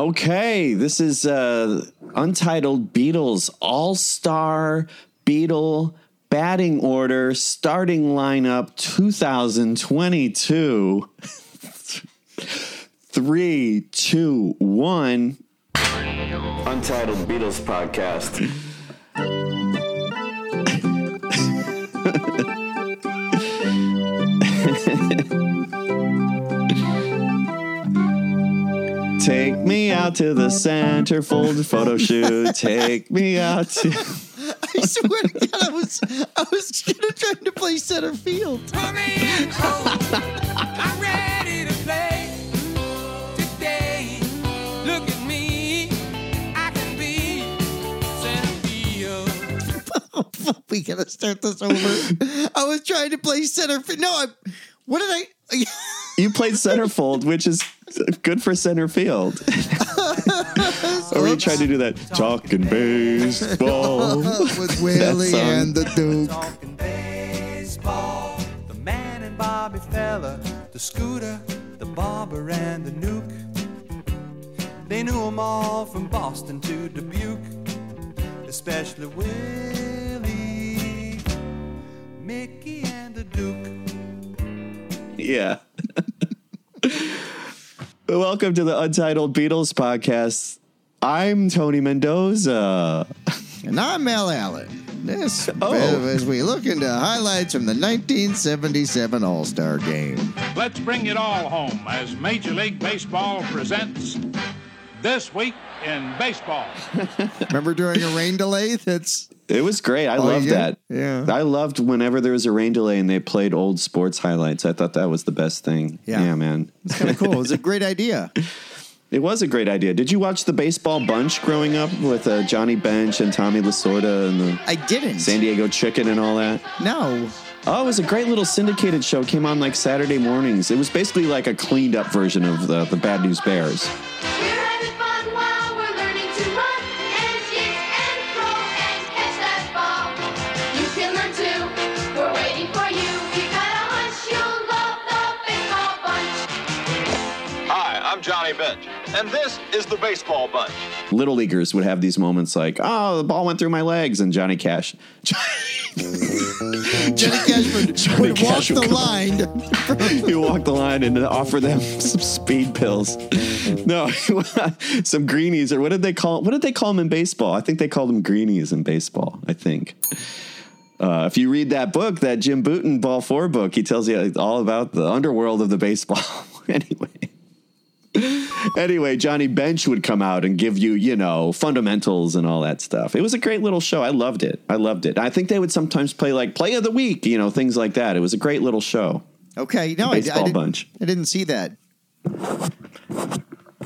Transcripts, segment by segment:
Okay, this is uh, Untitled Beatles All Star Beatle Batting Order Starting Lineup 2022. Three, two, one. Untitled Beatles Podcast. Take me out to the centerfold photo shoot. Take me out to. I swear to God, I was I was trying to play center field. Put me in cold. I'm ready to play today. Look at me. I can be center field. We gotta start this over. I was trying to play center field. No, I. What did I? You played centerfold, which is good for center field. or you tried to do that talking baseball. with Willie and the Duke. Talking baseball. The man and Bobby fella. The scooter, the barber, and the nuke. They knew 'em all from Boston to Dubuque. Especially Willie, Mickey, and the Duke. yeah. Welcome to the Untitled Beatles podcast. I'm Tony Mendoza. And I'm Mel Allen. This Oh. as we look into highlights from the 1977 All Star Game. Let's bring it all home as Major League Baseball presents This Week in Baseball. Remember during a rain delay? That's It was great. I Oh, loved yeah? that. Yeah. I loved whenever there was a rain delay and they played old sports highlights. I thought that was the best thing. Yeah. Yeah, man. It's kind of cool. It was a great idea. It was a great idea. Did you watch the baseball bunch growing up with uh, Johnny Bench and Tommy Lasorda and the I didn't. San Diego Chicken and all that? No. Oh, it was a great little syndicated show. Came on like Saturday mornings. It was basically like a cleaned up version of the, the Bad News Bears. And this is the Baseball Bunch. Little leaguers would have these moments like, "Oh, the ball went through my legs," and Johnny Cash. Jenny Cashman Johnny would walk Cash the would come- line. he walked the line and offer them some speed pills. No, some greenies or what did they call? What did they call them in baseball? I think they called them greenies in baseball. I think. Uh, if you read that book, that Jim Bouton Ball Four book, he tells you all about the underworld of the baseball. anyway. Anyway, Johnny Bench would come out and give you, you know, fundamentals and all that stuff. It was a great little show. I loved it. I loved it. I think they would sometimes play like play of the week, you know, things like that. It was a great little show. Okay, no, I, I, didn't, bunch. I didn't see that.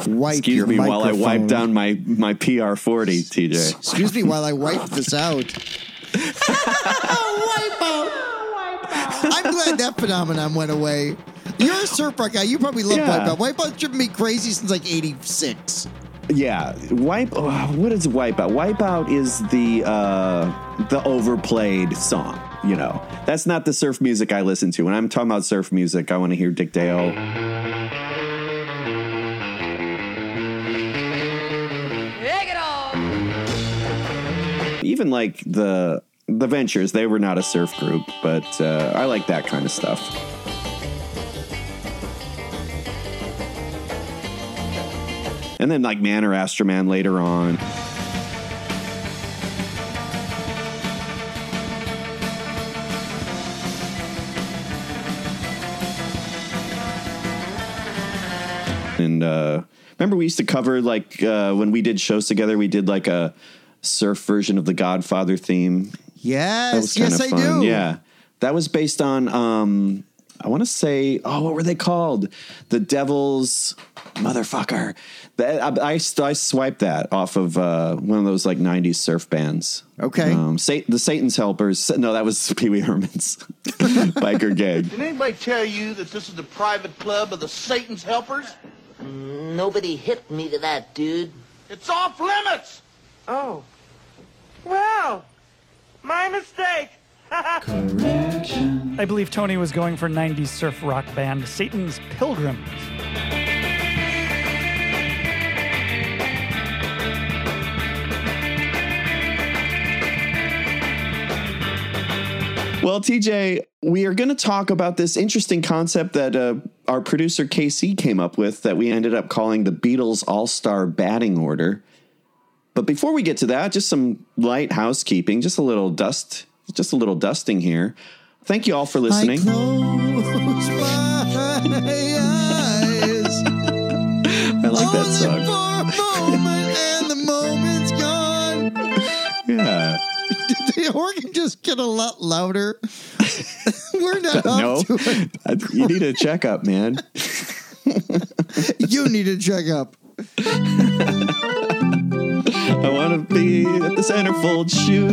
Wipe Excuse your me while I wipe down my my PR forty, TJ. Excuse me while I wipe this out. wipe out. I'm glad that phenomenon went away. You're a surf rock guy. You probably love Yeah. Wipeout. Wipeout's driven me crazy since like '86. Yeah, wipe. oh, what is wipeout? Wipeout is the uh, the overplayed song. You know, that's not the surf music I listen to. When I'm talking about surf music, I want to hear Dick Dale. Take it off. Even like the the Ventures, they were not a surf group, but uh, I like that kind of stuff. And then like Man or Astroman later on. And uh, remember, we used to cover like uh, when we did shows together. We did like a surf version of the Godfather theme. Yes, yes, I fun. do. Yeah, that was based on. um I want to say, oh, what were they called? The Devil's motherfucker. That, I, I, I swiped that off of uh, one of those like '90s surf bands. Okay. um, Sa- the Satan's Helpers. No, that was Pee Wee Herman's biker gang. Did anybody tell you that this is the private club of the Satan's helpers? Nobody hit me to that, dude. It's off limits! Oh. Well, my mistake. Correction. I believe Tony was going for 90s surf rock band Satan's Pilgrims. Well, TJ, we are going to talk about this interesting concept that uh, our producer KC came up with that we ended up calling the Beatles All Star batting order. But before we get to that, just some light housekeeping, just a little dust, just a little dusting here. Thank you all for listening. I close my eyes. I like that song. Did the organ just get a lot louder? We're not No, to it. you need a checkup, man. You need a checkup. I want to be at the centerfold shoot.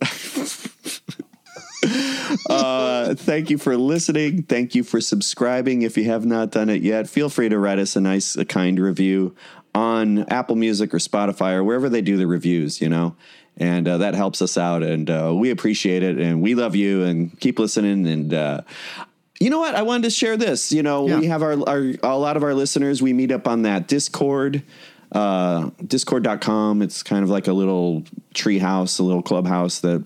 uh, thank you for listening. Thank you for subscribing. If you have not done it yet, feel free to write us a nice, a kind review on Apple Music or Spotify or wherever they do the reviews, you know. And uh, that helps us out, and uh, we appreciate it, and we love you, and keep listening. And uh, you know what? I wanted to share this. You know, we have our, our a lot of our listeners. We meet up on that Discord, uh, Discord.com. It's kind of like a little tree house, a little clubhouse that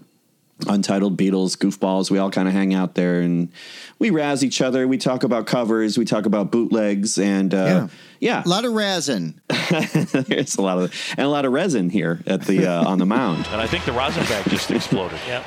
Untitled Beatles, goofballs. We all kind of hang out there and we razz each other. We talk about covers. We talk about bootlegs and uh, yeah, A lot of resin. there's a lot of and a lot of resin here at the uh, on the mound. And I think the rosin bag just exploded. Yeah.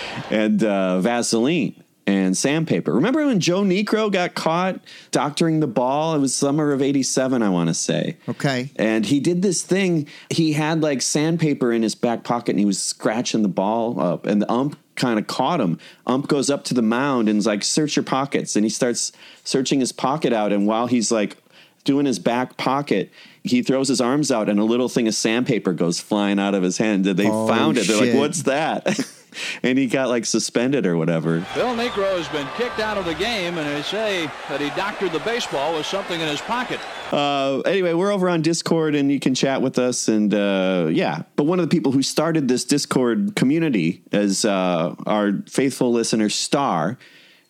and uh, Vaseline and sandpaper. Remember when Joe Niekro got caught doctoring the ball? It was summer of 87, I want to say. Okay. And he did this thing. He had like sandpaper in his back pocket and he was scratching the ball up. And the ump kind of caught him. Ump goes up to the mound and is like, search your pockets. And he starts searching his pocket out. And while he's like doing his back pocket, he throws his arms out and a little thing of sandpaper goes flying out of his hand. And they Oh, found it. They're like, what's that? and he got like suspended or whatever. Bill Niekro has been kicked out of the game, and they say that he doctored the baseball with something in his pocket. Uh, anyway, we're over on Discord and you can chat with us. And uh, yeah, but one of the people who started this Discord community is uh, our faithful listener, Star.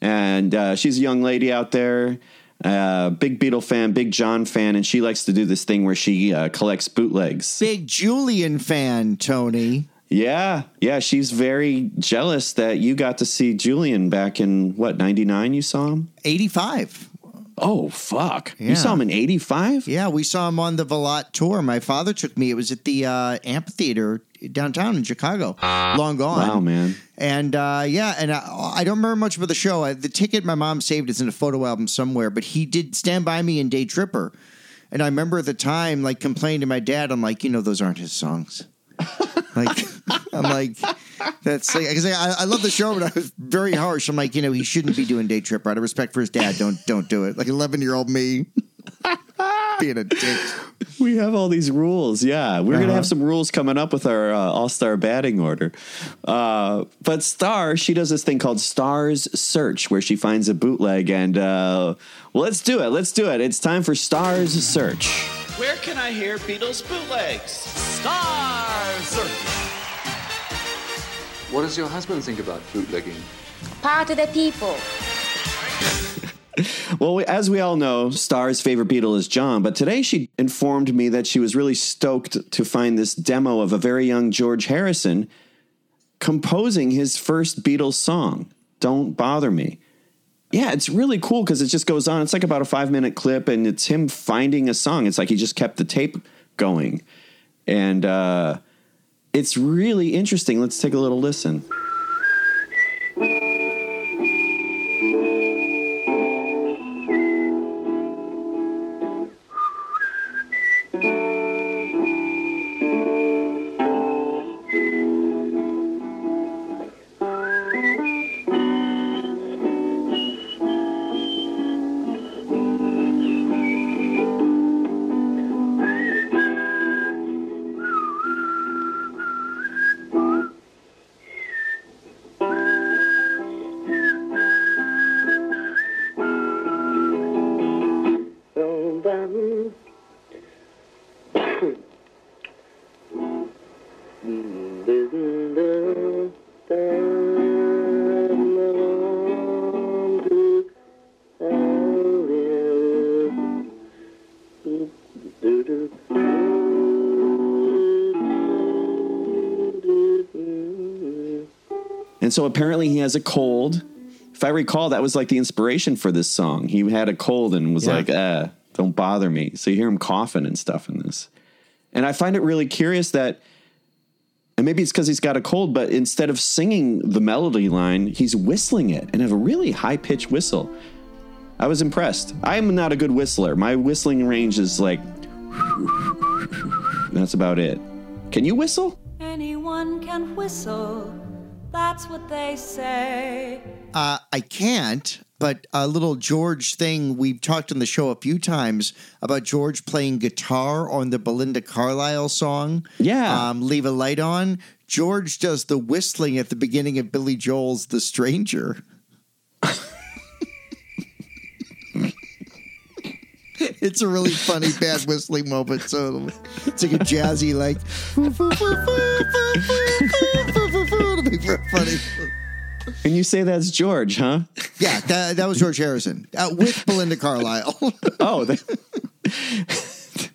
And uh, she's a young lady out there, uh, big Beatle fan, big John fan. And she likes to do this thing where she uh, collects bootlegs. Big Julian fan, Tony. Yeah, yeah, she's very jealous that you got to see Julian back in what, 99 you saw him? 85. Oh, fuck. Yeah. You saw him in 85? Yeah, we saw him on the Valotte tour. My father took me. It was at the uh, amphitheater downtown in Chicago. Long gone. Wow, man. And uh, yeah, and I, I don't remember much about the show. I, the ticket my mom saved is in a photo album somewhere, but he did stand by me in Day Tripper. And I remember at the time, like complaining to my dad, I'm like, you know, those aren't his songs. Like, I'm like, that's like, I, I love the show, but I was very harsh. I'm like, you know, he shouldn't be doing Day Tripper. Out of respect for his dad, don't don't do it. Like 11 year old me being a dick. We have all these rules. Yeah, we're gonna Uh-huh. have some rules coming up with our uh, All Star batting order. Uh, but Star, she does this thing called Stars Search, where she finds a bootleg, and uh, well, let's do it. Let's do it. It's time for Stars Search. Where can I hear Beatles bootlegs? Stars! What does your husband think about bootlegging? Part of the people. Well, we, as we all know, Star's favorite Beatle is John, but today she informed me that she was really stoked to find this demo of a very young George Harrison composing his first Beatles song, Don't Bother Me. Yeah, it's really cool because it just goes on. It's like about a five minute clip, and it's him finding a song. It's like he just kept the tape going. And uh, it's really interesting. Let's take a little listen. And so apparently he has a cold. If I recall, that was like the inspiration for this song. He had a cold and was Yeah. like, uh, don't bother me. So you hear him coughing and stuff in this. And I find it really curious that, and maybe it's because he's got a cold, but instead of singing the melody line, he's whistling it and have a really high pitched whistle. I was impressed. I'm not a good whistler. My whistling range is like, that's about it. Can you whistle? Anyone can whistle, that's what they say. Uh, I can't, but a little George thing we've talked on the show a few times about George playing guitar on the Belinda Carlisle song. Yeah. Um, Leave a Light On. George does the whistling at the beginning of Billy Joel's The Stranger. it's a really funny bad whistling moment. So it's like a jazzy, like, it'll be funny. And you say that's George, huh? Yeah, that, that was George Harrison uh, with Belinda Carlisle. Oh, they-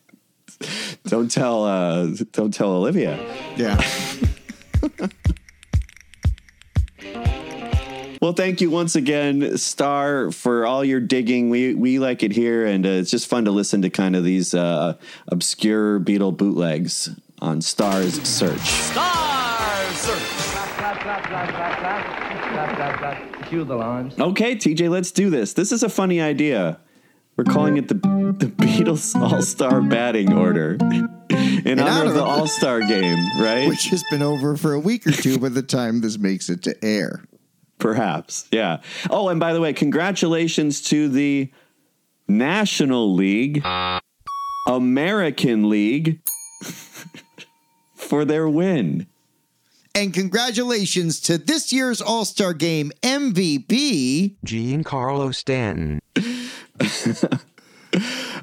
don't tell, uh, don't tell Olivia. yeah. Well, thank you once again, Star, for all your digging. We we like it here, and uh, it's just fun to listen to kind of these uh, obscure Beatle bootlegs on Star's Search. Stars! Cue the lines. Okay, TJ, let's do this. This is a funny idea. We're calling it the the Beatles All Star Batting Order in, honor, of the All Star Game, right? Which has been over for a week or two by the time this makes it to air. Perhaps, yeah. Oh, and by the way, congratulations to the National League, American League for their win. And congratulations to this year's All Star Game MVP, Giancarlo Stanton.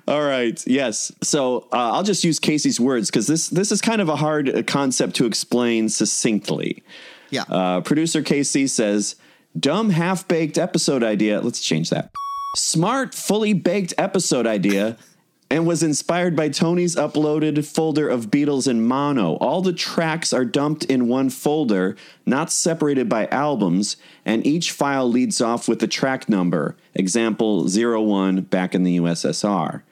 All right. Yes. So uh, I'll just use Casey's words because this this is kind of a hard uh, concept to explain succinctly. Yeah. Uh, Producer Casey says, "Dumb half baked episode idea." Let's change that. Smart fully baked episode idea. And was inspired by Tony's uploaded folder of Beatles in mono. All the tracks are dumped in one folder, not separated by albums, and each file leads off with the track number. Example 01 back in the USSR.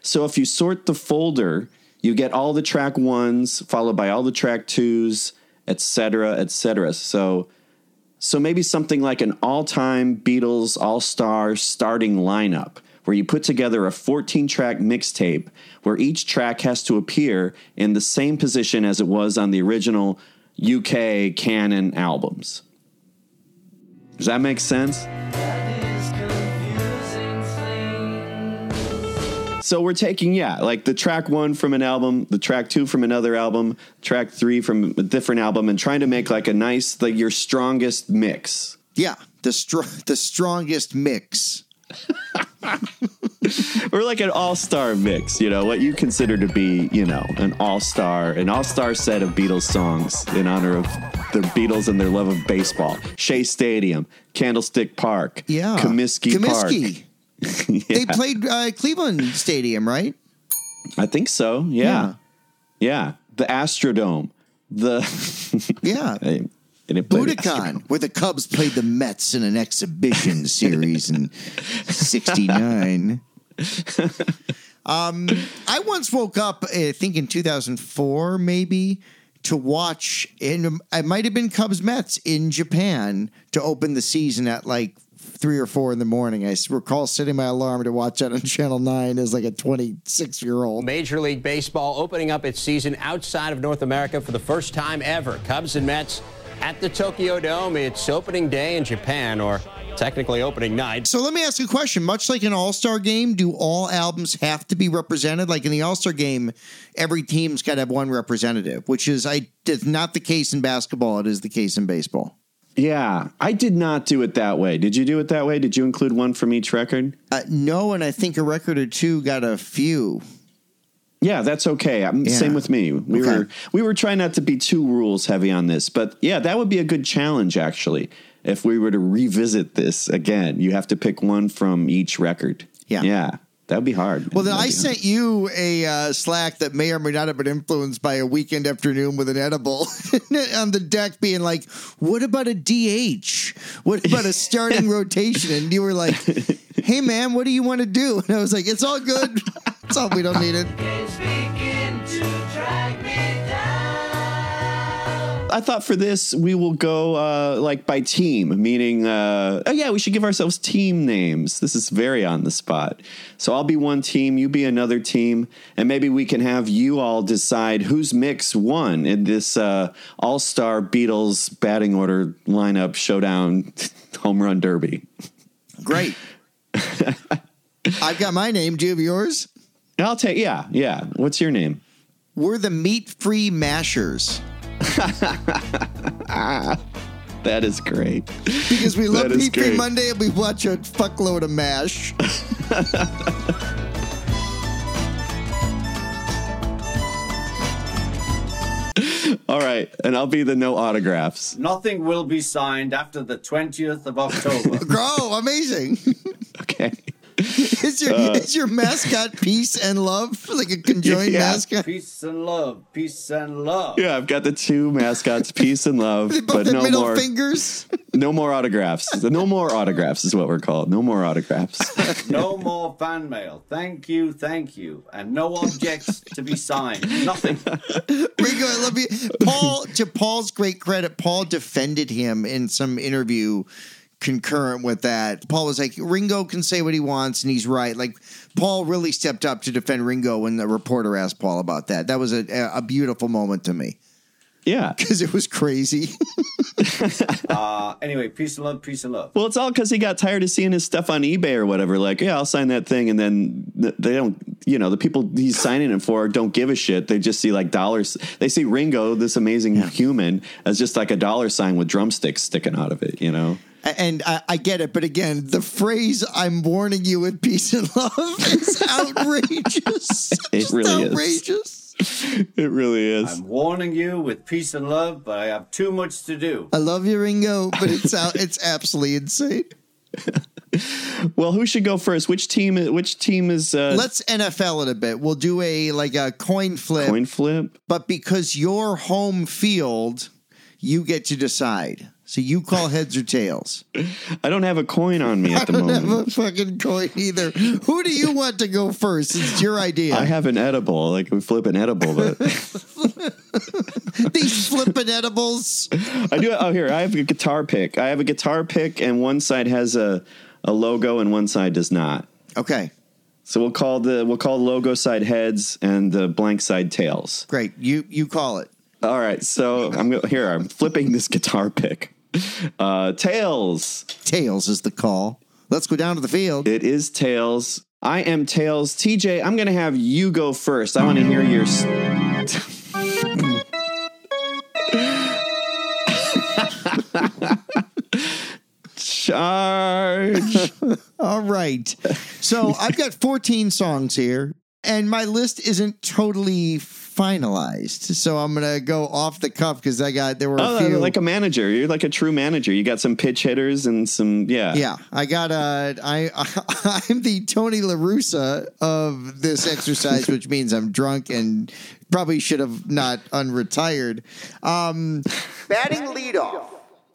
So if you sort the folder, you get all the track ones followed by all the track twos, etc., etc. So so maybe something like an all-time Beatles all-star starting lineup where you put together a 14-track mixtape where each track has to appear in the same position as it was on the original UK canon albums. Does that make sense? So we're taking, yeah, like the track one from an album, the track two from another album, track three from a different album, and trying to make like a nice, like your strongest mix. yeah, the str- the strongest mix. or like an all-star mix, you know, what you consider to be, you know, an all-star, an all-star set of Beatles songs in honor of the Beatles and their love of baseball. Shea Stadium, Candlestick Park, Yeah, Comiskey, Comiskey. Park. They played uh, Cleveland Stadium, right? I think so. Yeah. Yeah. The Astrodome. The Yeah. I- I didn't play the Budokan, where the Cubs played the Mets in an exhibition series in '69. um, I once woke up, I think in 2004, maybe, to watch. In it might have been Cubs Mets in Japan to open the season at like three or four in the morning. I recall setting my alarm to watch that on Channel Nine as like a 26 year old. Major League Baseball opening up its season outside of North America for the first time ever. Cubs and Mets at the Tokyo Dome. It's opening day in Japan, or technically opening night. So let me ask you a question. Much like an All Star game, do all albums have to be represented? Like in the All Star game, every team's got to have one representative, which is I is not the case in basketball. It is the case in baseball. Yeah, I did not do it that way. Did you do it that way? Did you include one from each record? Uh, no, and I think a record or two got a few. Yeah, that's okay. Yeah. Same with me. We Okay. were we were trying not to be too rules heavy on this, but yeah, that would be a good challenge actually. If we were to revisit this again, you have to pick one from each record. Yeah. yeah, That would be hard. Well, then That'd I sent you a uh, Slack that may or may not have been influenced by a weekend afternoon with an edible on the deck, being like, "What about a DH? What about a starting rotation?" And you were like, "Hey, man, what do you want to do?" And I was like, "It's all good. It's all we don't need it." I thought for this we will go uh, like by team, meaning uh, oh yeah, we should give ourselves team names. This is very on the spot. So I'll be one team, you be another team, and maybe we can have you all decide whose mix won in this uh, All Star Beatles batting order lineup showdown home run derby. Great. I've got my name. Do you have yours? I'll take yeah yeah. What's your name? We're the meat-free mashers That is great. because we love That is meat-free. Monday and we watch a fuckload of mash. All right, and I'll be the no autographs. Nothing will be signed after the 20th of October. Grow, amazing. Okay. Is your Uh, is your mascot peace and love like a conjoined Yeah. mascot? Peace and love. Peace and love. Yeah, I've got the two mascots, peace and love, both but no middle more. fingers. No more autographs. No more autographs is what we're called. No more autographs. No more fan mail. Thank you, thank you. And no objects to be signed. Nothing. Ringo, I love you. Paul, to Paul's great credit, Paul defended him in some interview concurrent with that. Paul was like, Ringo can say what he wants, and he's right. Like, Paul really stepped up to defend Ringo when the reporter asked Paul about that. That was a, a beautiful moment to me Yeah. because it was crazy. Uh, anyway, peace and love, peace and love. Well, it's all because he got tired of seeing his stuff on eBay or whatever. Like, yeah, I'll sign that thing, and then they don't. You know, the people he's signing it for don't give a shit. They just see like dollars. They see Ringo, this amazing human, as just like a dollar sign with drumsticks sticking out of it. You know. And I, I get it, but again, the phrase "I'm warning you with peace and love" is outrageous. It Just really is. outrageous. It really is. I'm warning you with peace and love, but I have too much to do. I love you, Ringo, but it's out. It's absolutely insane. Well, who should go first? Which team? Which team is? Uh, Let's NFL it a bit. We'll do a like a coin flip, coin flip. but because your home field, you get to decide. So you call heads or tails. I don't have a coin on me at the moment. I don't moment. have a fucking coin either. Who do you want to go first? It's your idea. I have an edible. Like we flip an edible, but These flipping edibles. I do. Oh, here I have a guitar pick. I have a guitar pick, and one side has a a logo, and one side does not. Okay, So we'll call the we'll call the logo side heads and the blank side tails. great. You you call it. All right. So I'm go- here. I'm flipping this guitar pick. Uh, tails. Tails is the call. Let's go down to the field. It is tails. I am tails. TJ, I'm going to have you go first. I want to hear your. Charge. All right. So I've got 14 songs here, and my list isn't totally finalized. So I'm gonna go off the cuff because I got there were a Oh, few. like a manager. You're like a true manager. You got some pitch hitters and some yeah. yeah, I got uh I I'm the Tony LaRussa of this exercise, which means I'm drunk and probably should have not unretired. Um batting leadoff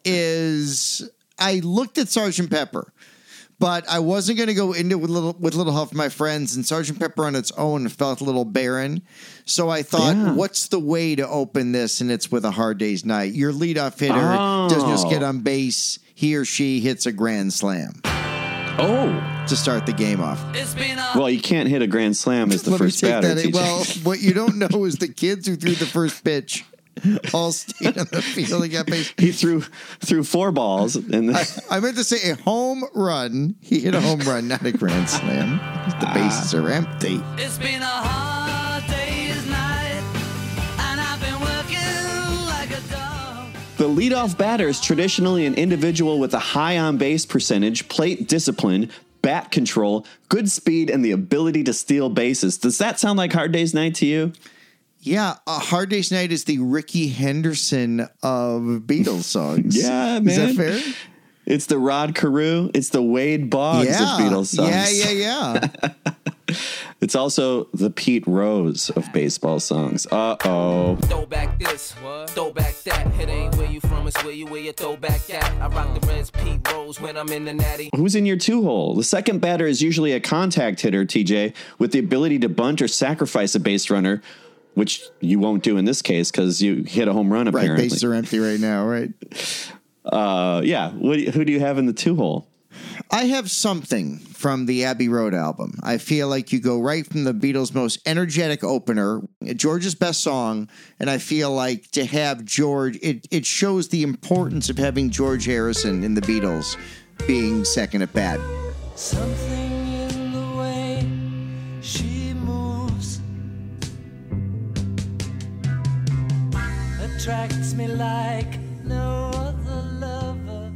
is I looked at Sergeant Pepper, but I wasn't going to go into it with little with little help from my friends. And Sergeant Pepper on its own felt a little barren, so I thought, Yeah. what's the way to open this? And it's with a Hard Day's Night. Your leadoff hitter doesn't just oh. get Oh. on base; he or she hits a grand slam Oh. to start the game off. Well, you can't hit a grand slam as the Let me first take batter. that. Well, what you don't know is the kids who threw the first pitch all stayed on the field and got base. he threw threw four balls and I, I meant to say a home run. He hit a home run, not a grand slam. The bases are empty. It's been a hard day's night, and I've been working like a dog. The leadoff batter is traditionally an individual with a high on base percentage, plate discipline, bat control, good speed, and the ability to steal bases. Does that sound like Hard Day's Night to you? Yeah, a Hard Day's Night is the Rickey Henderson of Beatles songs. Yeah, Is man. that fair? It's the Rod Carew. It's the Wade Boggs yeah. of Beatles songs. Yeah, yeah, yeah. It's also the Pete Rose of baseball songs. Uh oh. Throw back this, what? throw back that. It ain't where you from, it's where you where you throw back at. I rock the Reds, Pete Rose when I'm in the natty. Who's in your two hole? The second batter is usually a contact hitter, TJ, with the ability to bunt or sacrifice a base runner, which you won't do in this case because you hit a home run Apparently, Right, apparently. bases are empty right now, right? Uh, yeah. What, do you- who do you have in the two hole? I have something from the Abbey Road album. I feel like you go right from the Beatles' most energetic opener, George's best song, and I feel like to have George, it, it shows the importance of having George Harrison in the Beatles being second at bat. Something attracts me like no other lover.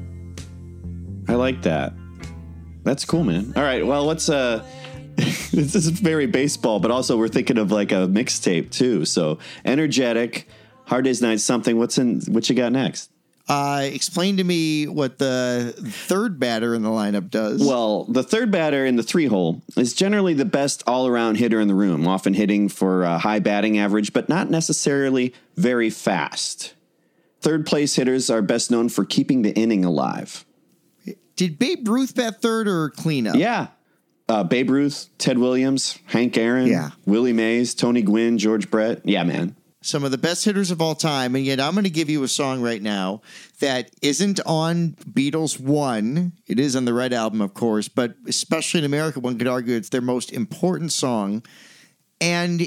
I like that. That's cool, man. All right. Well, what's uh this is very baseball, but also we're thinking of like a mixtape too. So energetic, hard day's night, something. What's in what you got next? Uh, explain to me what the third batter in the lineup does. Well, the third batter in the three hole is generally the best all around hitter in the room, often hitting for a high batting average, but not necessarily very fast. Third place hitters are best known for keeping the inning alive. Did Babe Ruth bat third or cleanup? Yeah. Uh, Babe Ruth, Ted Williams, Hank Aaron, Yeah. Willie Mays, Tony Gwynn, George Brett. Yeah, man. Some of the best hitters of all time, and yet I'm going to give you a song right now that isn't on Beatles One. It is on the Red Album, of course, but especially in America, one could argue it's their most important song, and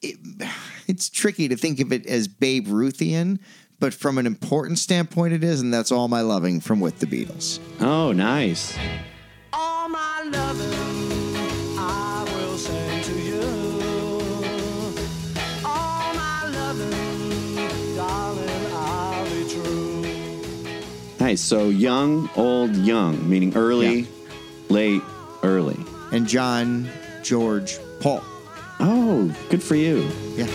it, it's tricky to think of it as Babe Ruthian. But from an important standpoint, it is, and that's all my loving from with the Beatles. Oh, nice. All my loving, Nice. So young, old, young, meaning early, late, early. And John, George, Paul. Oh, good for you. Yeah.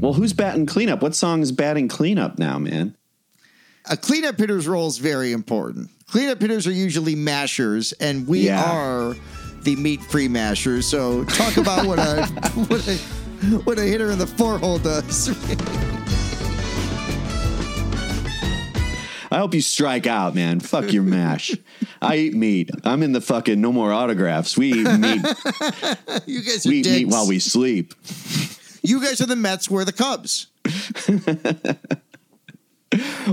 Well, who's batting cleanup? What song is batting cleanup now, man? a cleanup hitter's role is very important. Cleanup hitters are usually mashers, and we Yeah. are the meat-free mashers. So talk about what a what a what a hitter in the four hole does. I hope you strike out, man. Fuck your mash. I eat meat. I'm in the fucking no more autographs. We eat meat. you guys are we eat meat while we sleep. You guys are the Mets. We're the Cubs.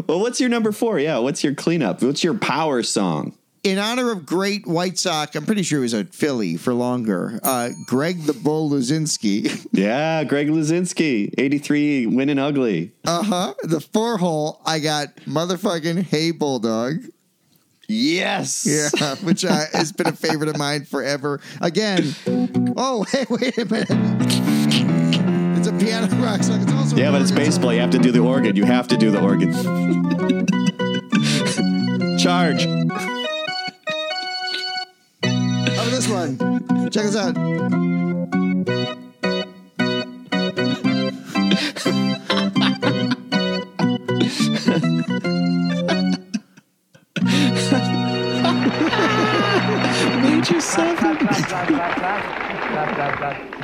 Well, what's your number four? Yeah, what's your cleanup? What's your power song? In honor of great White Sox, I'm pretty sure he was a Philly for longer. Uh, Greg the Bull Luzinski. Yeah, Greg Luzinski, 83, winning ugly. Uh huh. The four hole, I got motherfucking Hey Bulldog. Yes. Yeah, which uh, has been a favorite of mine forever. Again, oh, hey, wait a minute. It's a piano rock song. It's also Yeah, but it's song. baseball. You have to do the organ. You have to do the organ. Charge. How about this one? Check us out. Major seven.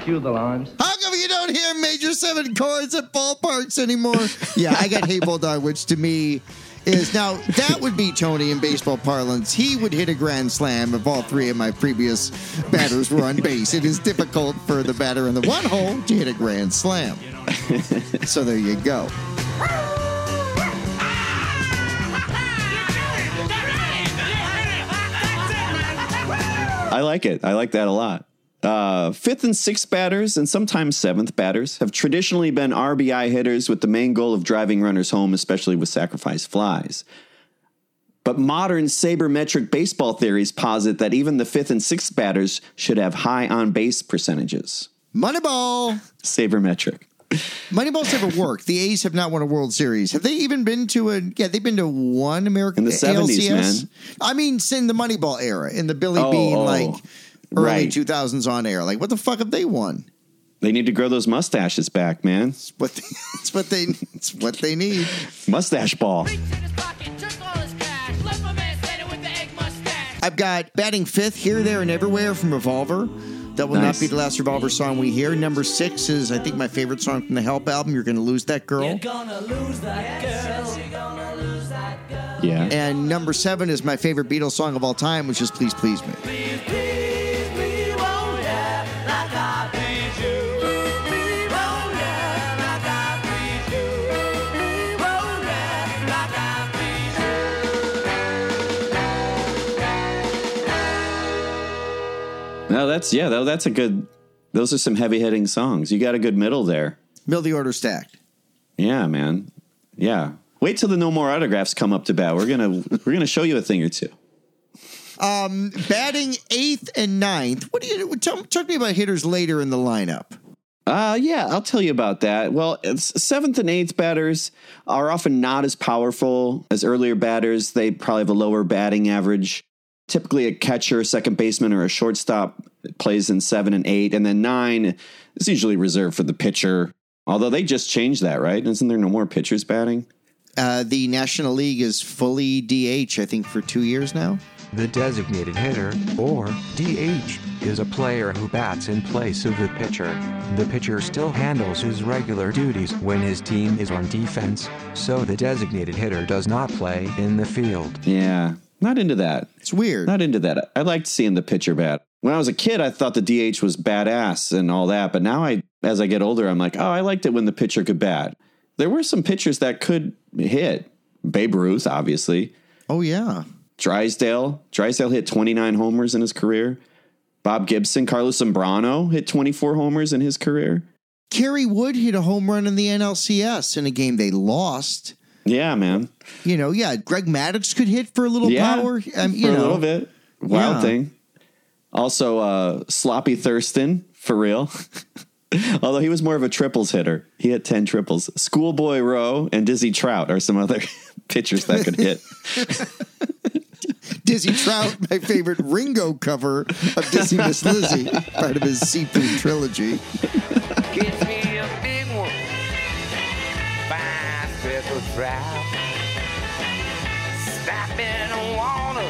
Cue the lines. How come you don't hear major seven chords at ballparks anymore? yeah, I got Hey Bulldog, which to me is now that would be Tony in baseball parlance. He would hit a grand slam if all three of my previous batters were on base. It is difficult for the batter in the one hole to hit a grand slam. so there you go. I like it. I like that a lot. Uh, fifth and sixth batters, and sometimes seventh batters, have traditionally been RBI hitters with the main goal of driving runners home, especially with sacrifice flies. But modern sabermetric baseball theories posit that even the fifth and sixth batters should have high on base percentages. Moneyball. Sabermetric. Moneyball's never worked. The A's have not won a World Series. Have they even been to a? Yeah, they've been to one American In the 70s, ALCS? man. I mean, in the Moneyball era, in the Billy Oh, Beane oh. like early Right. two thousands on air. Like, what the fuck have they won? They need to grow those mustaches back, man. What they, it's what they it's what they need. Mustache ball. I I've got batting fifth here, there, and everywhere from Revolver. That will Nice. not be the last Revolver song we hear. Number six is, I think, my favorite song from the Help album. You're gonna lose that girl. Yeah. And number seven is my favorite Beatles song of all time, which is "Please Please Me." No, that's yeah, tho- that's a good. Those are some heavy hitting songs. You got a good middle there. Middle the order stacked. Yeah, man. Yeah. Wait till the no more autographs come up to bat. We're gonna we're gonna show you a thing or two. Um, batting eighth and ninth. What do you tell, talk to me about hitters later in the lineup? Uh, yeah, I'll tell you about that. Well, it's seventh and eighth batters are often not as powerful as earlier batters. They probably have a lower batting average. Typically, a catcher, second baseman, or a shortstop plays in seven and eight, and then nine is usually reserved for the pitcher. Although they just changed that, right? Isn't there no more pitchers batting? Uh, the National League is fully DH, I think, for two years now. The designated hitter, or DH, is a player who bats in place of the pitcher. The pitcher still handles his regular duties when his team is on defense, so the designated hitter does not play in the field. Yeah, not into that. It's weird. Not into that. I liked seeing the pitcher bat. When I was a kid, I thought the DH was badass and all that. But now, I, as I get older, I'm like, oh, I liked it when the pitcher could bat. There were some pitchers that could hit. Babe Ruth, obviously. Oh yeah. Drysdale. Drysdale hit 29 homers in his career. Bob Gibson, Carlos Zambrano hit 24 homers in his career. Kerry Wood hit a home run in the NLCS in a game they lost. Yeah, man. You know, yeah. Greg Maddux could hit for a little Yeah, power. Um, you for know, a little bit. Wild Yeah. thing. Also, uh, Sloppy Thurston, for real. Although he was more of a triples hitter. He hit 10 triples. Schoolboy Rowe and Dizzy Trout are some other pitchers that could hit. Dizzy Trout, my favorite Ringo cover of Dizzy Miss Lizzie, part of his Seafood trilogy. Speckled trout. Stop in the water.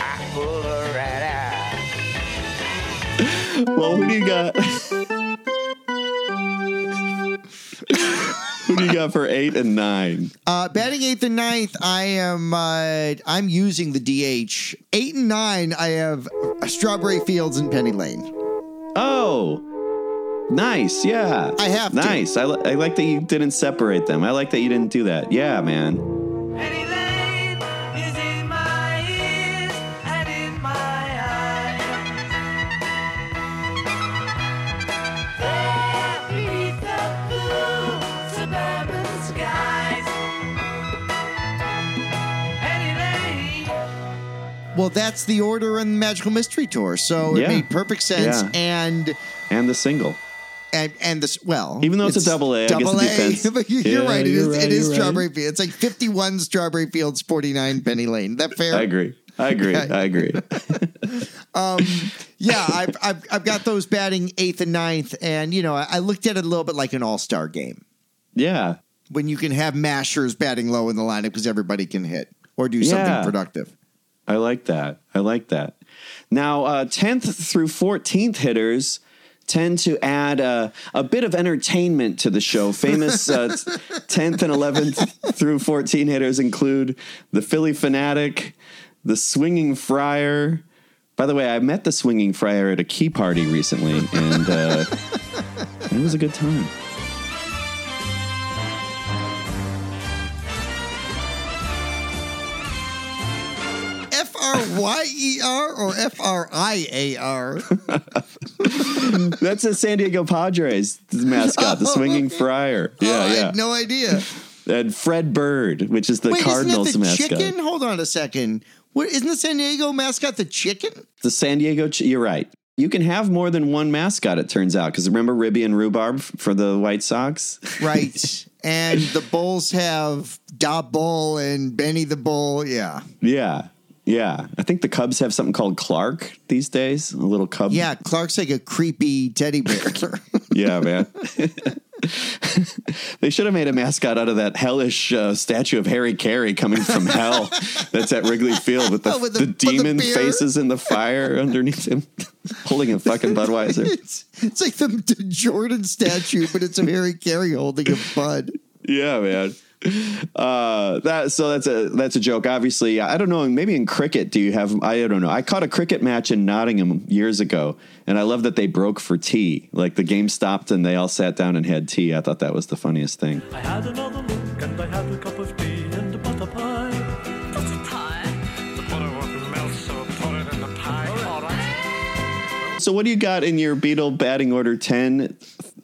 I pull her right out. well, who do you got? who do you got for eight and nine? Uh, batting eighth and ninth, I am uh, I'm using the DH. Eight and nine, I have Strawberry Fields and Penny Lane. Oh, nice. Yeah. I have to. Nice. I, li- I like that you didn't separate them. I like that you didn't do that. Yeah, man. Well, that's the order in the Magical Mystery Tour, so it Yeah. made perfect sense. Yeah. And And the single. And and this well, Even though it's a double A, I guess double A. depends. but you- you're Yeah, right. It you're is. right, it is right. Strawberry Fields. It's like 51 Strawberry Fields, 49 Penny Lane. That fair? I agree. I agree. Okay. I agree. um, yeah, I've, I've I've got those batting eighth and ninth, and you know I, I looked at it a little bit like an all star game Yeah. when you can have mashers batting low in the lineup because everybody can hit or do something Yeah. productive. I like that. I like that. Now, uh, 10th through 14th hitters tend to add uh, a bit of entertainment to the show. Famous uh, 10th and 11th through 14 hitters include the Phillie Phanatic, the Swinging Friar. By the way, I met the Swinging Friar at a key party recently, and uh, it was a good time. R Y E R or F R I A R? That's a San Diego Padres mascot, the oh, Swinging Friar. Oh, yeah, Oh, I yeah. had no idea. and Fred Bird, which is the Wait, Cardinals the mascot. chicken? Hold on a second. What isn't the San Diego mascot the chicken? The San Diego, ch- you're right. You can have more than one mascot, it turns out. Because remember Ribbie and Roobarb for the White Sox? Right. and the Bulls have Da Bull and Benny the Bull. Yeah. yeah. Yeah. I think the Cubs have something called Clark these days. A little Cub. Yeah. Clark's like a creepy teddy bear. Yeah, man. They should have made a mascot out of that hellish uh, statue of Harry Caray coming from hell that's at Wrigley Field with the, Oh, with the- the, with the demon faces in the fire underneath him, holding a fucking Budweiser. It's, it's like the, the Jordan statue, but it's of Harry Caray holding a bud. Yeah, man. Uh, that so that's a that's a joke. Obviously, I don't know. Maybe in cricket, do you have? I don't know. I caught a cricket match in Nottingham years ago, and I love that they broke for tea. Like the game stopped and they all sat down and had tea. I thought that was the funniest thing. I had another look and I had a cup of tea and a butter pie. Butter pie? The butter wouldn't melt, so put it in the pie. All right. So what do you got in your Beetle batting order 10,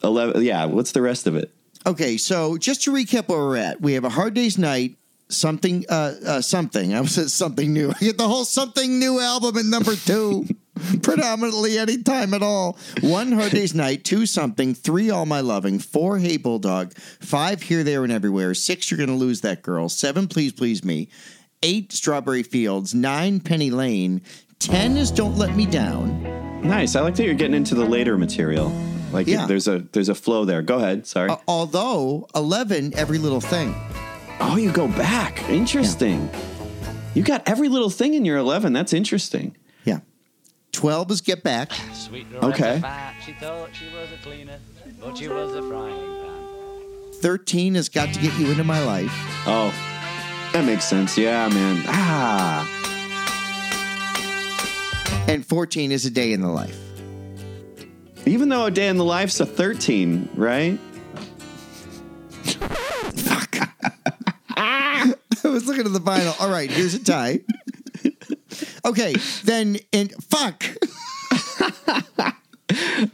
11? Yeah, what's the rest of it? Okay, so just to recap where we're at, we have a hard day's night, something, uh, uh something. I said something new. I get the whole something new album in number two, predominantly anytime at all. One hard day's night, two something, three all my loving, four hey bulldog, five here, there, and everywhere, six you're gonna lose that girl, seven please please me, eight strawberry fields, nine penny lane, ten is don't let me down. Nice. I like that you're getting into the later material. Like Yeah. there's a there's a flow there. Go ahead. Sorry. Uh, although eleven, every little thing. oh, you go back. Interesting. You got every little thing in your 11. That's interesting. Yeah. Twelve is get back. Sweet Okay. Fat. She thought she was a cleaner, but she was a frying pan. 13 has got to get you into my life. Oh, that makes sense. Yeah, man. Ah. And 14 is a day in the life. Even though a day in the life's a 13, right? Fuck. I was looking at the vinyl. All right, here's a tie. Okay, then and fuck.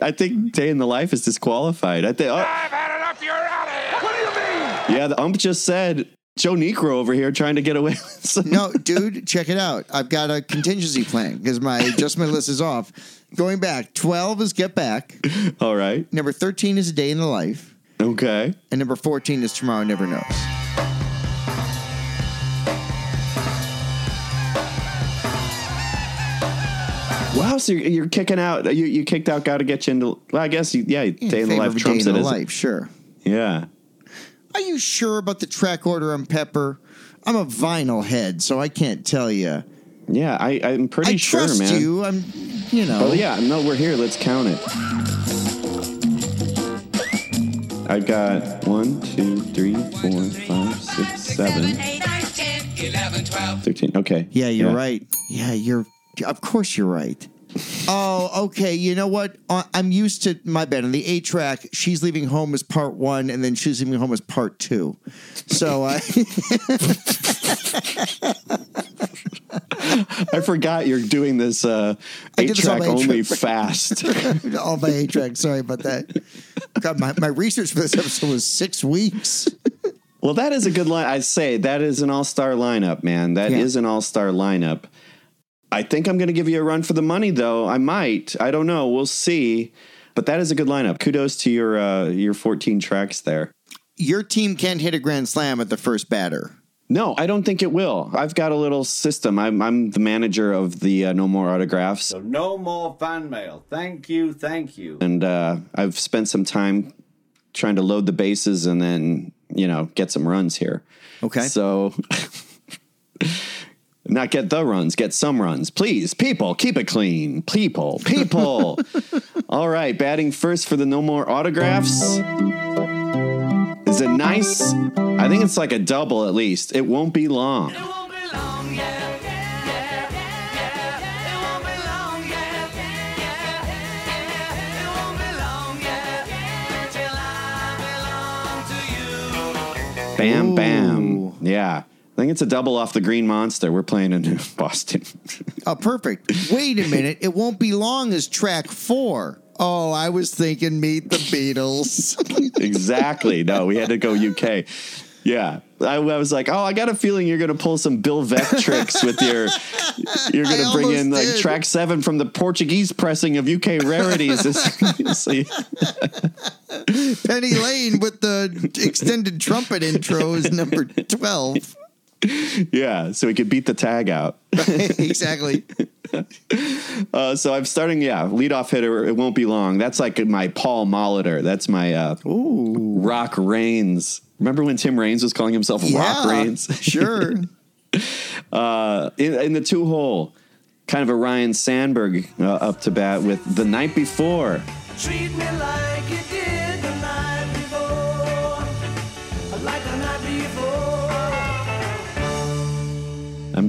I think day in the life is disqualified. I think. Oh, I've had enough. You're out of here. What do you mean? yeah, the ump just said Joe Negro over here trying to get away with some. No, dude, check it out. I've got a contingency plan because my adjustment list is off. Going back, 12 is get back. All right. Number 13 is a day in the life. Okay. And number 14 is tomorrow never knows. Wow, so you're, you're kicking out. You, you kicked out. Got to get you into. Well, I guess you, yeah. Day in the life a day trumps in it. the isn't it? life, sure. Yeah. Are you sure about the track order on Pepper? I'm a vinyl head, so I can't tell you. Yeah, I, I'm pretty I sure, trust man. you. I'm, you know. Oh yeah, no, we're here. Let's count it. I've got one, two, three, four, five, six, seven, thirteen. Okay. Yeah, you're Yeah. right. Yeah, you're. Of course, you're right. oh, okay. You know what? Uh, I'm used to my bed on the A track. She's leaving home as part one, and then she's leaving home as part two. So I. I forgot you're doing this uh, eight track only fast. all my eight track. Sorry about that. God, my, my research for this episode was six weeks. well, that is a good line. I say that is an all star lineup, man. That is Yeah. an all star lineup. I think I'm going to give you a run for the money, though. I might. I don't know. We'll see. But that is a good lineup. Kudos to your uh, your 14 tracks there. Your team can't hit a grand slam at the first batter. No, I don't think it will. I've got a little system. I'm I'm the manager of the uh, No More Autographs, So no more fan mail. Thank you, thank you. and uh, I've spent some time trying to load the bases and then you know get some runs here. Okay. So. Not get the runs, get some runs. Please, people, keep it clean. People, people. All right, batting first for the No More Autographs. Is it nice? I think it's like a double at least. It won't be long. Bam, bam. Yeah. I think it's a double off the Green Monster. We're playing in Boston. Oh, perfect. Wait a minute. It won't be long as track four. Oh, I was thinking Meet the Beatles. exactly. No, we had to go UK. Yeah. I, I was like, oh, I got a feeling you're going to pull some Bill Veeck tricks with your. You're going to bring in almost like did. track seven from the Portuguese pressing of UK rarities. Penny Lane with the extended trumpet intro is number 12. yeah, so we could beat the tag out. exactly. Uh, so I'm starting, yeah, leadoff hitter. It won't be long. That's like my Paul Molitor. That's my uh, Rock Raines. Remember when Tim Raines was calling himself Rock Yeah, Raines? sure. uh, in, in the two hole, kind of a Ryne Sandberg uh, up to bat with the night before. Treat me like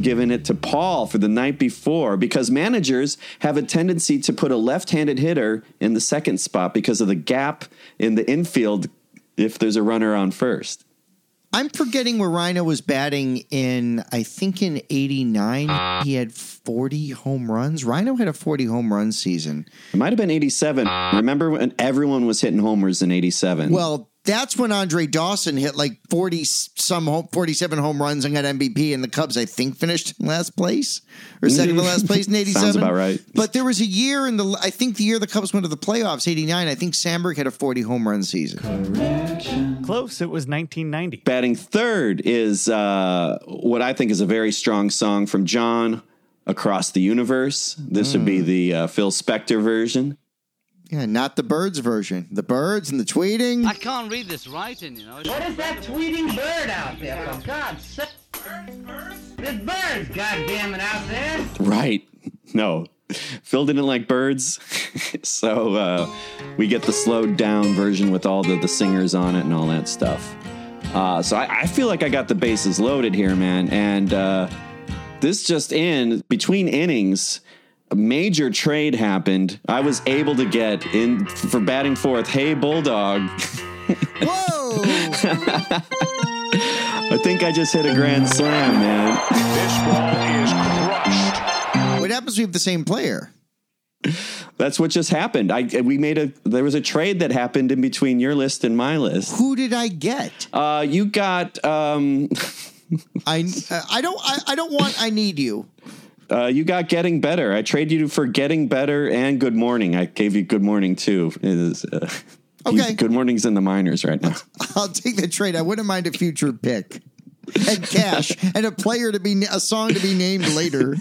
before. It to Paul for the night before because managers have a tendency to put a left handed hitter in the second spot because of the gap in the infield if there's a runner on first. I'm forgetting where Ryno was batting in, I think in 89. He had 40 home runs. Ryno had a 40 home run season. It might have been 87. Remember when everyone was hitting homers in 87? Well, that's when Andre Dawson hit like 40 some home, 47 home runs and got MVP and the Cubs I think finished last place or second to last place in 87. Sounds about right. But there was a year in the I think the year the Cubs went to the playoffs 89 I think Sandberg had a 40 home run season. Correction. Close. It was 1990. Batting third is uh, what I think is a very strong song from John Across the Universe. This would be the uh, Phil Spector version. Yeah, not the Birds version. The Birds and the tweeting. I can't read this writing, you know. What is that tweeting bird out there, for God's sake? There's birds, goddammit, out there. Right. No. Phil didn't like birds. so uh, we get the slowed down version with all the, the singers on it and all that stuff. Uh, so I, I feel like I got the bases loaded here, man. And uh, this just in between innings, a major trade happened. I was able to get in for batting fourth. Hey, Bulldog. Whoa! I think I just hit a grand slam, man. This ball is crushed. what happens if we have the same player? That's what just happened. I we made a there was a trade that happened in between your list and my list. Who did I get? Uh, you got um, I I don't I, I don't want I need you. Uh, you got getting better. I trade you for getting better and good morning. I gave you good morning too. It is, uh, Okay. Good morning's in the minors right now. I'll take the trade. I wouldn't mind a future pick and cash and a player to be a song to be named later.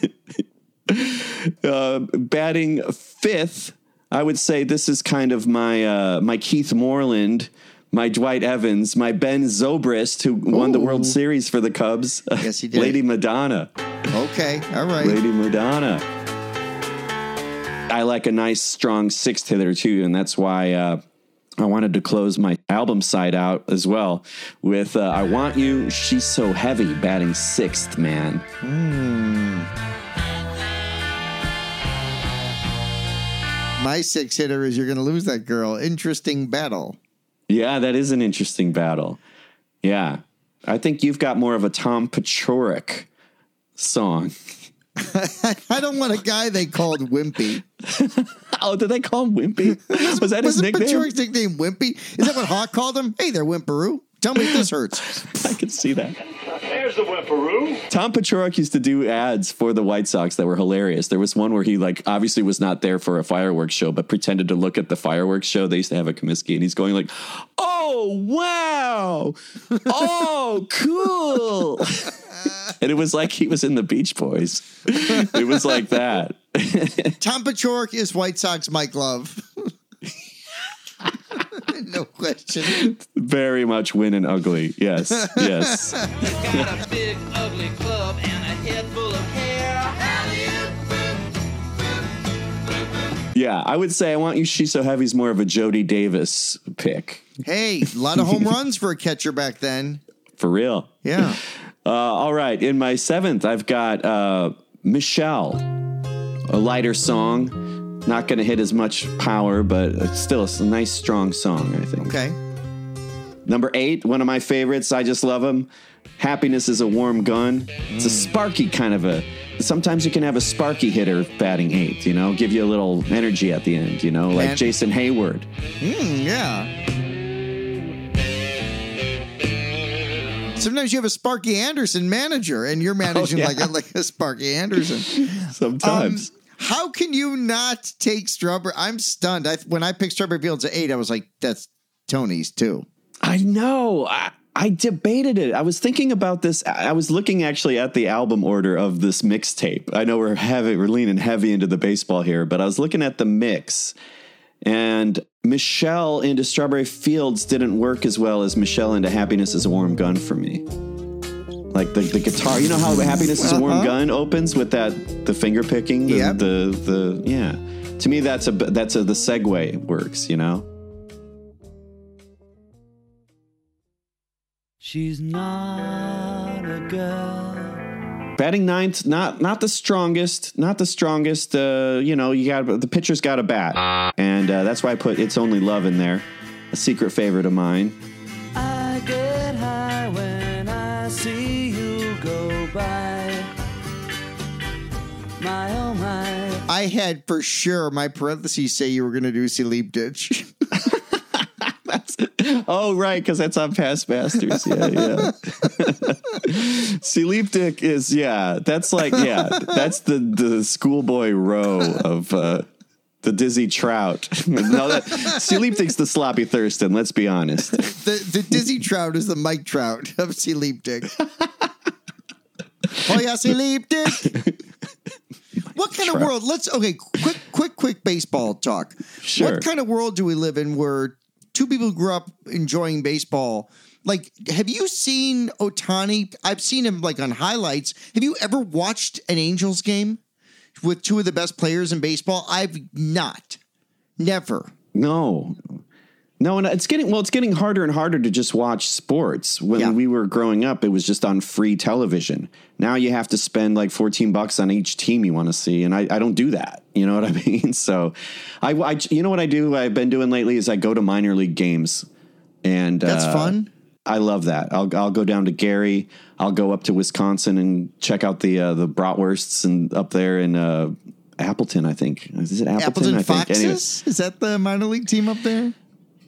Uh, batting fifth, I would say this is kind of my uh, my Keith Moreland, my Dwight Evans, my Ben Zobrist, who won the World Series for the Cubs. Yes, he did. Lady Madonna. Okay, all right. Lady Madonna. I like a nice, strong sixth hitter too, and that's why uh, I wanted to close my album side out as well with uh, "I Want You." She's so heavy, batting sixth, man. Hmm. My six hitter is you're going to lose that girl. Interesting battle. Yeah, that is an interesting battle. Yeah, I think you've got more of a Tom Paciorek song. I don't want a guy they called Wimpy. oh, did they call him Wimpy? Was that his Wasn't nickname? Nickname Wimpy? Is that what Hawk called him? Hey there, Wimperoo. Tell me if this hurts. I can see that. There's the whipperoo. Tom Paciorek used to do ads for the White Sox that were hilarious. There was one where he like obviously was not there for a fireworks show, but pretended to look at the fireworks show. They used to have a Comiskey, and he's going like, "Oh wow, oh cool," and it was like he was in the Beach Boys. It was like that. Tom Paciorek is White Sox Mike Love. no question. Very much win and ugly. Yes, yes. Got a big ugly club and a head full of hair. Yeah, I would say I want you. She's so heavy is more of a Jody Davis pick Hey, a lot of home runs for a catcher back then. for real. Yeah. Uh, all right, in my seventh, I've got uh, Michelle, a lighter song. Not going to hit as much power, but it's still a nice, strong song. I think. Okay. Number eight, one of my favorites. I just love him. Happiness is a warm gun. It's a sparky kind of a. Sometimes you can have a sparky hitter batting eight, You know, give you a little energy at the end. You know, like. Jason Heyward. Mm, yeah. Sometimes you have a Sparky Anderson manager, and you're managing yeah. like a, like a Sparky Anderson. Sometimes. Um, how can you not take Strawberry? I'm stunned. I, when I picked Strawberry Fields at eight, I was like, "That's Tony's too." I know. I, I debated it. I was thinking about this. I was looking actually at the album order of this mixtape. I know we're heavy, we're leaning heavy into the baseball here, but I was looking at the mix, and Michelle into Strawberry Fields didn't work as well as Michelle into Happiness is a Warm Gun for me. Like the, the guitar, you know how Happiness is a Warm Uh-huh. Gun opens with that the finger picking, the, Yep. the the yeah. To me, that's a that's a the segue works, you know. She's not a girl. batting ninth not not the strongest not the strongest uh you know you got the pitcher's got a bat and uh, that's why i put it's only love in there a secret favorite of mine I get high when I see My oh my. I had for sure my parentheses say you were going to do Sie Liebt Dich. oh right because that's on past masters yeah yeah Sleep Dick is yeah that's like yeah that's the the schoolboy Rowe of uh the dizzy trout no that Sie Liebt Dich's the sloppy thurston let's be honest the the Dizzy Trout is the Mike Trout of Sie Liebt Dich. oh yeah, Sie Liebt Dich. What kind of world? Let's okay. Quick, quick, quick baseball talk. Sure. What kind of world do we live in where two people grew up enjoying baseball? Like, have you seen Ohtani? I've seen him like on highlights. Have you ever watched an Angels game with two of the best players in baseball? I've not. Never. No. No, and it's getting well, it's getting harder and harder to just watch sports. When we were growing up, it was just on free television. Now you have to spend like 14 bucks on each team you want to see. And I, I don't do that. You know what I mean? So I, I you know what I do I've been doing lately is I go to minor league games. And That's uh, fun. I love that. I'll I'll go down to Gary. I'll go up to Wisconsin and check out the uh, the bratwursts and up there in uh, Appleton. I think is it Appleton? Appleton I think. Foxes? Is that the minor league team up there?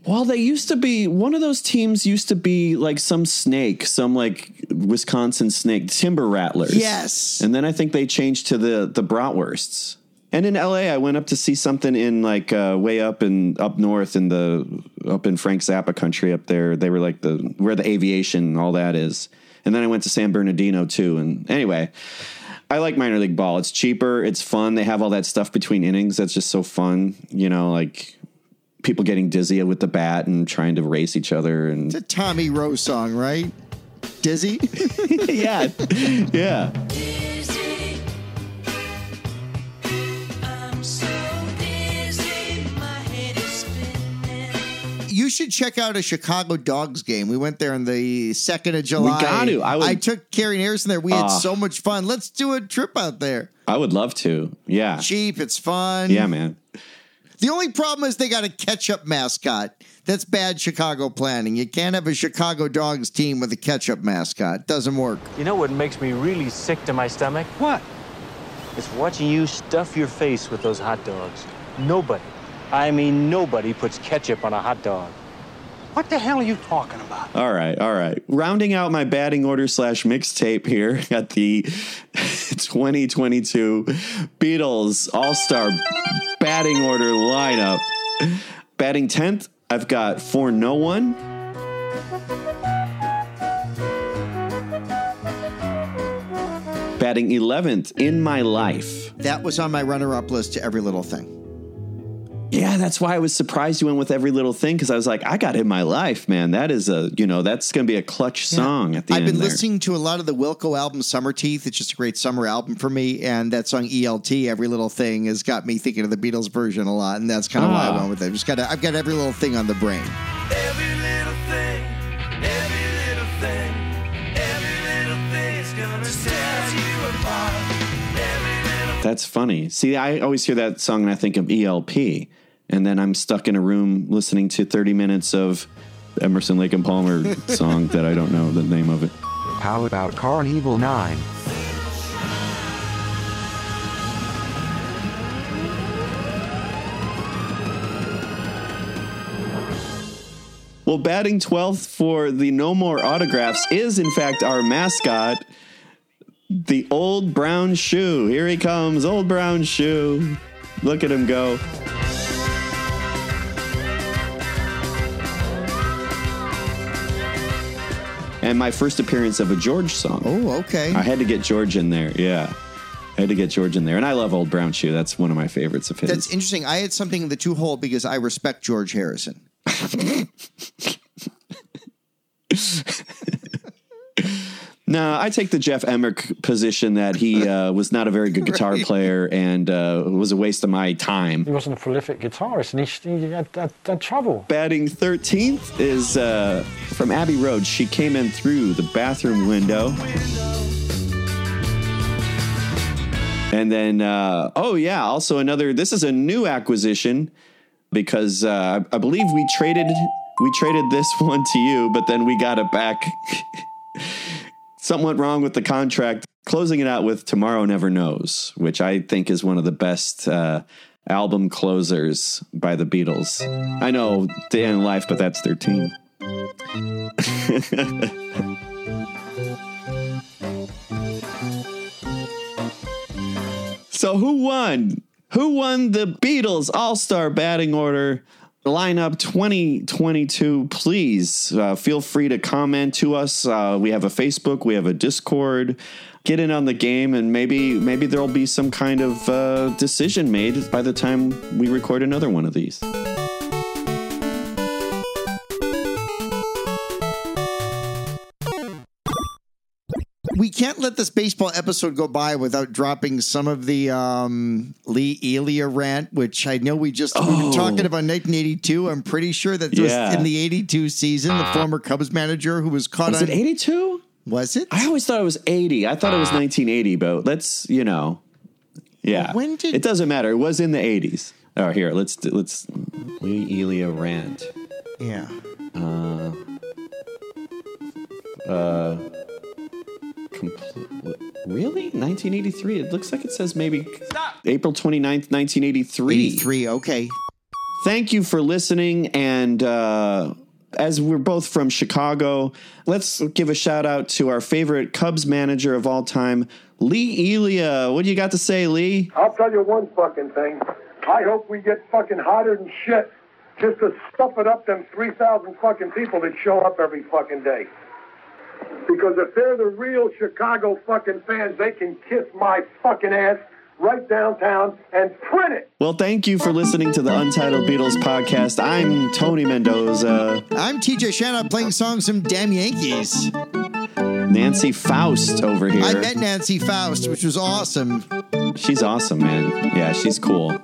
Well, they used to be one of those teams. Used to be like some snake, some like Wisconsin snake, Timber Rattlers. Yes. and then I think they changed to the the Bratwursts. And in L.A., I went up to see something in like uh, way up in up north in the up in Frank Zappa country up there. They were like the where the aviation and all that is. And then I went to San Bernardino too. And anyway, I like minor league ball. It's cheaper. It's fun. They have all that stuff between innings. That's just so fun. You know, like people getting dizzy with the bat and trying to race each other. And It's a Tommy Roe song, right? Dizzy? yeah. Yeah. You should check out a Chicago Dogs game. We went there on the second of July. got to. I would- took Carrie Harrison there. We had Ah. so much fun. Let's do a trip out there. I would love to. Yeah. Cheap, it's fun. Yeah, man. The only problem is they got a ketchup mascot. That's bad Chicago planning. You can't have a Chicago Dogs team with a ketchup mascot. Doesn't work. You know what makes me really sick to my stomach? What? It's watching you stuff your face with those hot dogs. Nobody, I mean nobody, puts ketchup on a hot dog. What the hell are you talking about? All right, all right. Rounding out my batting order slash mixtape here at the 2022 Beatles All Star batting order lineup. Batting 10th, I've got For No One. Batting 11th, In My Life. That was on my runner up list to every little thing. Yeah, that's why I was surprised you went with every little thing because I was like, I got in my life, man. That is a, you know, that's going to be a clutch song at the I've end. been there. listening to a lot of the Wilco album, Summerteeth. It's just a great summer album for me. And that song ELT, Every Little Thing, has got me thinking of the Beatles version a lot. And that's kind of why I Ah. went with it. I've just got I've got every little thing on the brain. Every little thing, every little thing, every little thing gonna set you apart. That's funny. See, I always hear that song and I think of ELP, and then I'm stuck in a room listening to 30 minutes of Emerson Lake and Palmer song that I don't know the name of it. How about Karn Evil 9? Well, batting 12th for the No More Autographs is, in fact, our mascot, the Old Brown Shoe. Here he comes, Old Brown Shoe. Look at him go. And my first appearance of a George song. Oh, okay. I had to get George in there. Yeah. I had to get George in there. And I love Old Brown Shoe. That's one of my favorites of his. That's interesting. I had something in the two hole because I respect George Harrison. No, I take the Geoff Emerick position that he uh, was not a very good guitar Right. player and uh, was a waste of my time. He wasn't a prolific guitarist, and he, he had, had, had trouble. Batting 13th is uh, from Abbey Road. She came in through the bathroom window. And then, uh, oh, yeah, also another, this is a new acquisition because uh, I I believe we traded. We traded this one to you, but then we got it back. Something went wrong with the contract. Closing it out with "Tomorrow Never Knows," which I think is one of the best uh, album closers by the Beatles. I know "Day in Life," but that's thirteen. so who won? Who won the Beatles All Star batting order? Lineup 2022, please uh, feel free to comment to us. Uh, we have a Facebook, we have a Discord. Get in on the game, and maybe maybe there'll be some kind of uh, decision made by the time we record another one of these. Can't let this baseball episode go by without dropping some of the um, Lee Elia rant, which I know we just we've been Oh. talking about 1982. I'm pretty sure that was in the 82 season. The former Cubs manager who was caught Was on it 82? Was it? I always thought it was 80. I thought it was 1980, but let's, you know. Yeah. When did- It doesn't matter. It was in the 80s. Oh, here, let's let's Lee Elia rant. Yeah. Uh uh compl- really? 1983. It looks like it says maybe Stop. April 29th, 1983. 83. Okay. Thank you for listening. And uh, as we're both from Chicago, let's give a shout out to our favorite Cubs manager of all time, Lee Elia. What do you got to say, Lee? I'll tell you one fucking thing. I hope we get fucking hotter than shit just to stuff it up them 3,000 fucking people that show up every fucking day. Because if they're the real Chicago fucking fans, they can kiss my fucking ass right downtown and print it. Well, thank you for listening to the Untitled Beatles podcast. I'm Tony Mendoza. I'm TJ Shannon playing songs from Damn Yankees. Nancy Faust over here. I met Nancy Faust, which was awesome. She's awesome, man. Yeah, she's cool.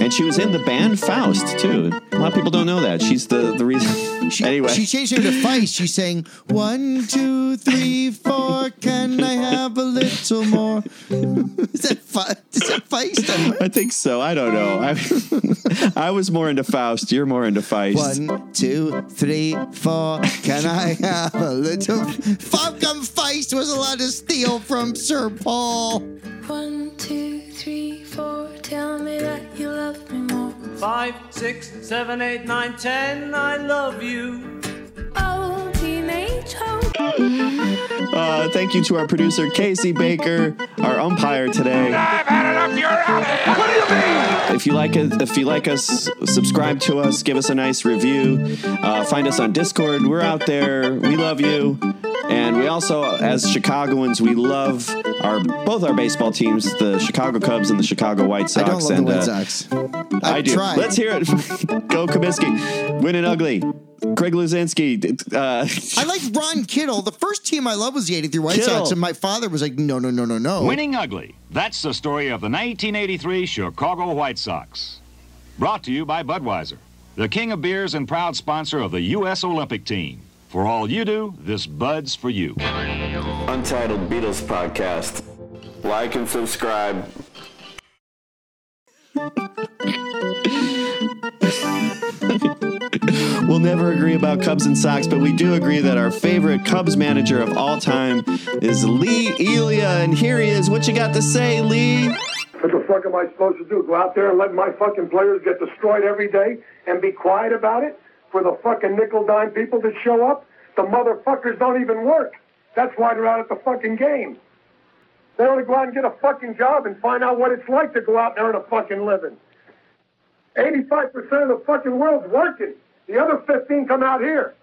And she was in the band Faust too. A lot of people don't know that. She's the the reason. anyway, She changed her to Feist. She's saying, one, two, three, four, can I have a little more? is, that Fe- is that Feist? I think so. I don't know. I, I was more into Faust. You're more into Feist. One, two, three, four, can I have a little? Fucking Feist was allowed to steal from Sir Paul. One, two, three, four. Tell me that you love me more. Five, six, seven, eight, nine, ten. I love you. Oh, teenage hope. Uh, thank you to our producer Casey Baker, our umpire today. I've had enough. You're out. What do you mean? If you like it, if you like us, subscribe to us, give us a nice review. Uh, find us on Discord. We're out there. We love you, and we also, as Chicagoans, we love our both our baseball teams, the Chicago Cubs and the Chicago White Sox. I don't love and, the White uh, Sox. I I've do. tried. Let's hear it. Go Comiskey. Winning ugly. Greg Luzinski. Uh, I like Ron Kittle. The first team I loved was the 83 White Kittle. Sox, and my father was like, no, no, no, no, no. Winning ugly. That's the story of the 1983 Chicago White Sox. Brought to you by Budweiser, the king of beers and proud sponsor of the U.S. Olympic team. For all you do, this Bud's for you. Untitled Beatles Podcast. Like and subscribe. we'll never agree about Cubs and Sox, but we do agree that our favorite Cubs manager of all time is Lee Elia, and here he is. What you got to say, Lee? What the fuck am I supposed to do? Go out there and let my fucking players get destroyed every day and be quiet about it for the fucking nickel dime people that show up? The motherfuckers don't even work. That's why they're out at the fucking game. They want to go out and get a fucking job and find out what it's like to go out and a fucking living. 85% of the fucking world's working. The other 15 come out here.